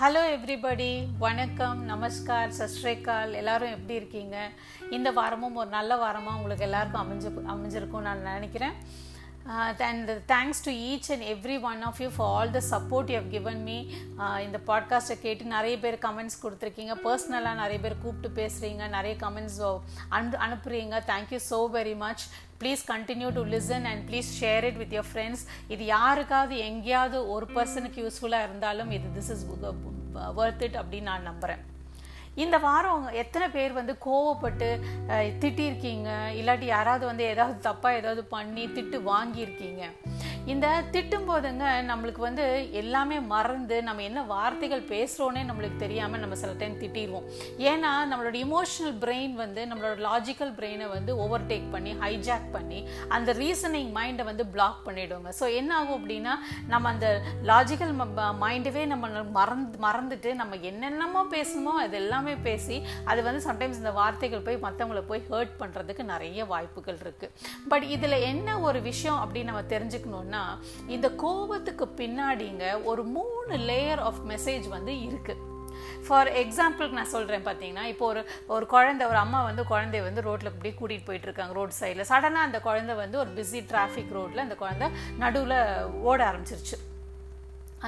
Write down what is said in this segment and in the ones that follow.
Hello everybody வணக்கம். நமஸ்கார். சஸ்ரேகால். எல்லாரும் எப்படி இருக்கீங்க? இந்த வாரமும் ஒரு நல்ல வாரமாக உங்களுக்கு எல்லாருக்கும் அமைஞ்சு அமைஞ்சிருக்கும் நான் நினைக்கிறேன். And thanks to each and every one of you for all the support you have given me இந்த பாட்காஸ்ட்டை கேட்டு நிறைய பேர் கமெண்ட்ஸ் கொடுத்துருக்கீங்க. பர்சனலாக நிறைய பேர் கூப்பிட்டு பேசுகிறீங்க நிறைய கமெண்ட்ஸ் அனு அனுப்புகிறீங்க thank you so very much please continue to listen and please share it with your friends இது யாருக்காவது எங்கேயாவது ஒரு பர்சனுக்கு யூஸ்ஃபுல்லாக இருந்தாலும் இது திஸ் இஸ் ஒர்த் இட் அப்படின்னு நான் நம்புகிறேன் இந்த வாரம் எத்தனை பேர் வந்து கோவப்பட்டு திட்டிருக்கீங்க? இல்லாட்டி யாராவது வந்து ஏதாவது தப்பாக ஏதாவது பண்ணி திட்டு வாங்கியிருக்கீங்க? இந்த திட்டும் போதுங்க நம்மளுக்கு வந்து எல்லாமே மறந்து நம்ம என்ன வார்த்தைகள் பேசுகிறோன்னே நம்மளுக்கு தெரியாமல் நம்ம சில டைம் திட்டிடுவோம் ஏன்னா நம்மளோட இமோஷனல் பிரெயின் வந்து நம்மளோட லாஜிக்கல் பிரெயினை வந்து ஓவர் டேக் பண்ணி ஹைஜாக் பண்ணி அந்த ரீசனிங் மைண்டை வந்து பிளாக் பண்ணிவிடுவோங்க ஸோ என்ன ஆகும் அப்படின்னா நம்ம அந்த லாஜிக்கல் மைண்டவே நம்ம மறந்து மறந்துட்டு நம்ம என்னென்னமோ பேசணுமோ அது எல்லாமே பேசி அது வந்து சம்டைம்ஸ் இந்த வார்த்தைகள் போய் மற்றவங்களை போய் ஹர்ட் பண்ணுறதுக்கு நிறைய வாய்ப்புகள் இருக்குது பட் இதில் என்ன ஒரு விஷயம் அப்படின்னு நம்ம பார்த்தீங்கன்னா இந்த கோபத்துக்கு பின்னாடிங்க ஒரு மூணு லேயர் ஆஃப் மெசேஜ் வந்து இருக்குது ஃபார் எக்ஸாம்பிளுக்கு நான் சொல்கிறேன் பார்த்தீங்கன்னா இப்போ ஒரு ஒரு குழந்தை ஒரு அம்மா வந்து குழந்தைய வந்து ரோட்டில் இப்படி கூட்டிகிட்டு போயிட்டு இருக்காங்க ரோட் சைடில் சடனாக அந்த குழந்தை வந்து ஒரு பிஸி டிராஃபிக் ரோட்டில் அந்த குழந்தை நடுவில் ஓட ஆரம்பிச்சிருச்சு.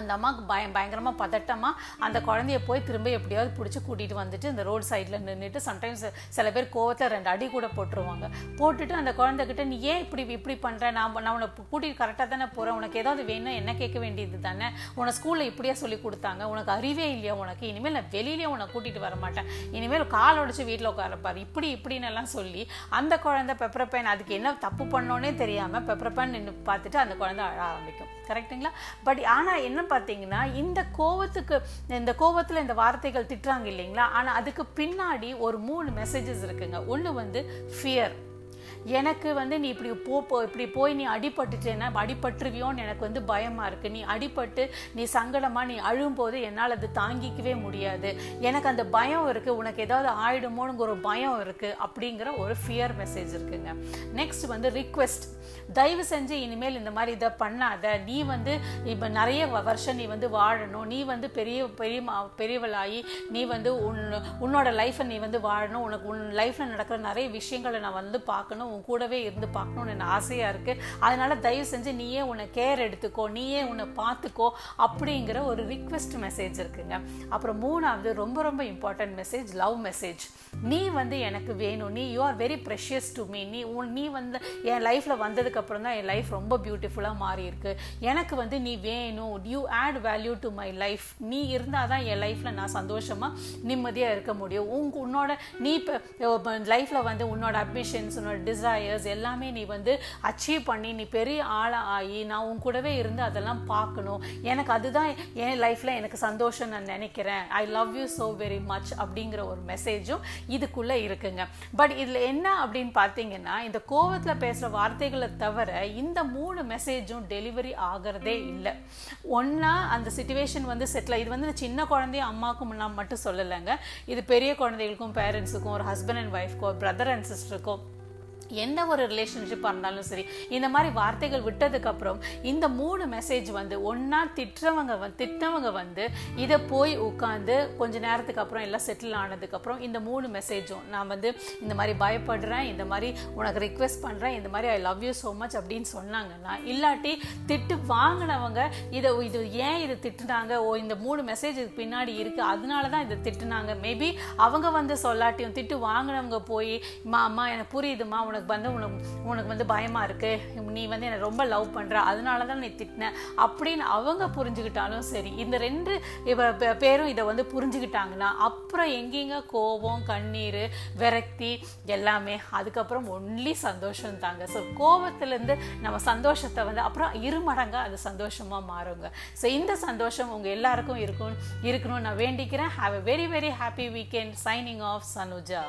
அந்த அம்மாவுக்கு பயம் பயங்கரமாக பதட்டமாக அந்த குழந்தைய போய் திரும்ப எப்படியாவது பிடிச்சி கூட்டிகிட்டு வந்துட்டு இந்த ரோடு சைடில் நின்றுட்டு சம்டைம்ஸ் சில பேர் கோவத்தை ரெண்டு அடி கூட போட்டுருவாங்க. போட்டுட்டு அந்த குழந்தைகிட்ட நீ ஏன் இப்படி இப்படி பண்ணுற நான் நான் உன்னை கூட்டிகிட்டு கரெக்டாக தானே போகிறேன் உனக்கு ஏதாவது வேணும் என்ன கேட்க வேண்டியது தானே? உன்னை ஸ்கூலில் இப்படியே சொல்லி கொடுத்தாங்க. உனக்கு அறிவே இல்லையா உனக்கு? இனிமேல் நான் வெளியிலே உன்னை கூட்டிகிட்டு வர மாட்டேன். இனிமேல் கால் உடச்சி வீட்டில் உட்காரப்பார் இப்படி இப்படின்னு எல்லாம் சொல்லி அந்த குழந்தை பெப்பர் பேன் அதுக்கு என்ன தப்பு பண்ணோன்னே தெரியாமல் பெப்பர் பேன் நின்று பார்த்துட்டு அந்த குழந்தை அழ ஆரம்பிக்கும். கரெக்டுங்களா பட் ஆனால் என்ன பார்த்தீங்கன்னா இந்த கோவத்துக்கு இந்த கோவத்தில் இந்த வார்த்தைகள் திட்டுறாங்க இல்லைங்களா? ஆனால் அதுக்கு பின்னாடி ஒரு மூணு மெசேஜஸ் இருக்குங்க. ஒன்று வந்து ஃபியர் எனக்கு வந்து நீ இப்படி போ போ இப்படி போய் நீ அடிபட்டுட்டேன்னா அடிபட்டுருவியோன்னு எனக்கு வந்து பயமாக இருக்குது நீ அடிபட்டு நீ சங்கடமாக நீ அழும்போது என்னால் அது தாங்கிக்கவே முடியாது. எனக்கு அந்த பயம் இருக்குது உனக்கு ஏதாவது ஆயிடுமோனுங்கிற ஒரு பயம் இருக்குது அப்படிங்கிற ஒரு ஃபியர் மெசேஜ் இருக்குங்க. நெக்ஸ்ட் வந்து ரிக்வெஸ்ட் தயவு செஞ்சு இனிமேல் இந்த மாதிரி இதை பண்ணாத. நீ வந்து இப்போ நிறைய வருஷம் நீ வந்து வாழணும். நீ வந்து பெரிய பெரிய பெரியவளாகி நீ வந்து உன் உன்னோட லைஃப்பை நீ வந்து வாழணும். உனக்கு உன் லைஃப்பில் நடக்கிற நிறைய விஷயங்களை நான் வந்து பார்க்கணும். உன் கூடவே இருந்து பார்க்கணும்னு எனக்கு ஆசையாக இருக்குது அதனால் தயவு செஞ்சு நீயே உன்னை கேர் எடுத்துக்கோ நீயே உன்னை பார்த்துக்கோ அப்படிங்கிற ஒரு ரிக்வெஸ்ட் மெசேஜ் இருக்குங்க. அப்புறம் மூணாவது ரொம்ப ரொம்ப இம்பார்ட்டன்ட் மெசேஜ் லவ் மெசேஜ் நீ வந்து எனக்கு வேணும். நீ you are very precious to me நீ உன் நீ வந்து என் லைஃப்பில் வந்ததுக்கப்புறம் தான் என் லைஃப் ரொம்ப பியூட்டிஃபுல்லாக மாறி இருக்கு. எனக்கு வந்து நீ வேணும். You add value to my life நீ இருந்தால் தான் என் லைஃப்பில் நான் சந்தோஷமாக நிம்மதியாக இருக்க முடியும். உங்க உன்னோட நீ இப்போ லைஃப்பில் வந்து உன்னோட அட்மிஷன்ஸ் உன்னோட டிசையர்ஸ் எல்லாமே நீ வந்து அச்சீவ் பண்ணி நீ பெரிய ஆளாக ஆகி நான் உன் கூடவே இருந்து அதெல்லாம் பார்க்கணும். எனக்கு அதுதான் என் லைஃப்பில் எனக்கு சந்தோஷம் நான் நினைக்கிறேன். I love you so very much அப்படிங்கிற ஒரு மெசேஜும் இதுக்குள்ளே இருக்குங்க. பட் இதில் என்ன அப்படின்னு பார்த்தீங்கன்னா இந்த கோவத்தில் பேசுகிற வார்த்தைகளை தவிர இந்த மூணு மெசேஜும் டெலிவரி ஆகிறதே இல்லை. ஒன்றா அந்த சுச்சுவேஷன் வந்து செட்டில் இது வந்து சின்ன குழந்தைய அம்மாவுக்கும் நான் மட்டும் சொல்லலைங்க. இது பெரிய குழந்தைகளுக்கும் பேரண்ட்ஸுக்கும் ஒரு ஹஸ்பண்ட் அண்ட் ஒய்ஃப்க்கோ பிரதர் அண்ட் சிஸ்டருக்கோ எந்த ஒரு ரிலேஷன்ஷிப்பாக இருந்தாலும் சரி இந்த மாதிரி வார்த்தைகள் விட்டதுக்கப்புறம் இந்த மூணு மெசேஜ் வந்து ஒன்றா திட்டுறவங்க வந்து திட்டவங்க வந்து இதை போய் உட்காந்து கொஞ்ச நேரத்துக்கு அப்புறம் எல்லாம் செட்டில் ஆனதுக்கப்புறம் இந்த மூணு மெசேஜும் நான் வந்து இந்த மாதிரி பயப்படுறேன் இந்த மாதிரி உனக்கு ரிக்வெஸ்ட் பண்ணுறேன் இந்த மாதிரி I love you so much அப்படின்னு சொன்னாங்கன்னா இல்லாட்டி திட்டு வாங்கினவங்க இதை இது ஏன் இது திட்டுனாங்க? ஓ இந்த மூணு மெசேஜ் இதுக்கு பின்னாடி இருக்குது அதனால தான் இதை திட்டுனாங்க. மேபி அவங்க வந்து சொல்லாட்டியும் திட்டு வாங்கினவங்க போய் மா அம்மா எனக்கு புரியுதுமா உனக்கு வந்து உனக்கு உனக்கு வந்து பயமாக இருக்குது நீ வந்து என்னை ரொம்ப லவ் பண்ணுற அதனால தான் நீ திட்டின. அப்படின்னு அவங்க புரிஞ்சுக்கிட்டாலும் சரி இந்த ரெண்டு இவ பேரும் இதை வந்து புரிஞ்சுக்கிட்டாங்கன்னா அப்புறம் எங்கெங்க கோபம் கண்ணீர் விரக்தி எல்லாமே அதுக்கப்புறம் ஒன்லி சந்தோஷம் தாங்க. ஸோ கோபத்துலேருந்து நம்ம சந்தோஷத்தை வந்து அப்புறம் இருமடங்காக அது சந்தோஷமாக மாறுங்க. ஸோ இந்த சந்தோஷம் உங்கள் எல்லாருக்கும் இருக்கும் இருக்கணும்னு நான் வேண்டிக்கிறேன். Have a very very happy weekend signing off Sanuja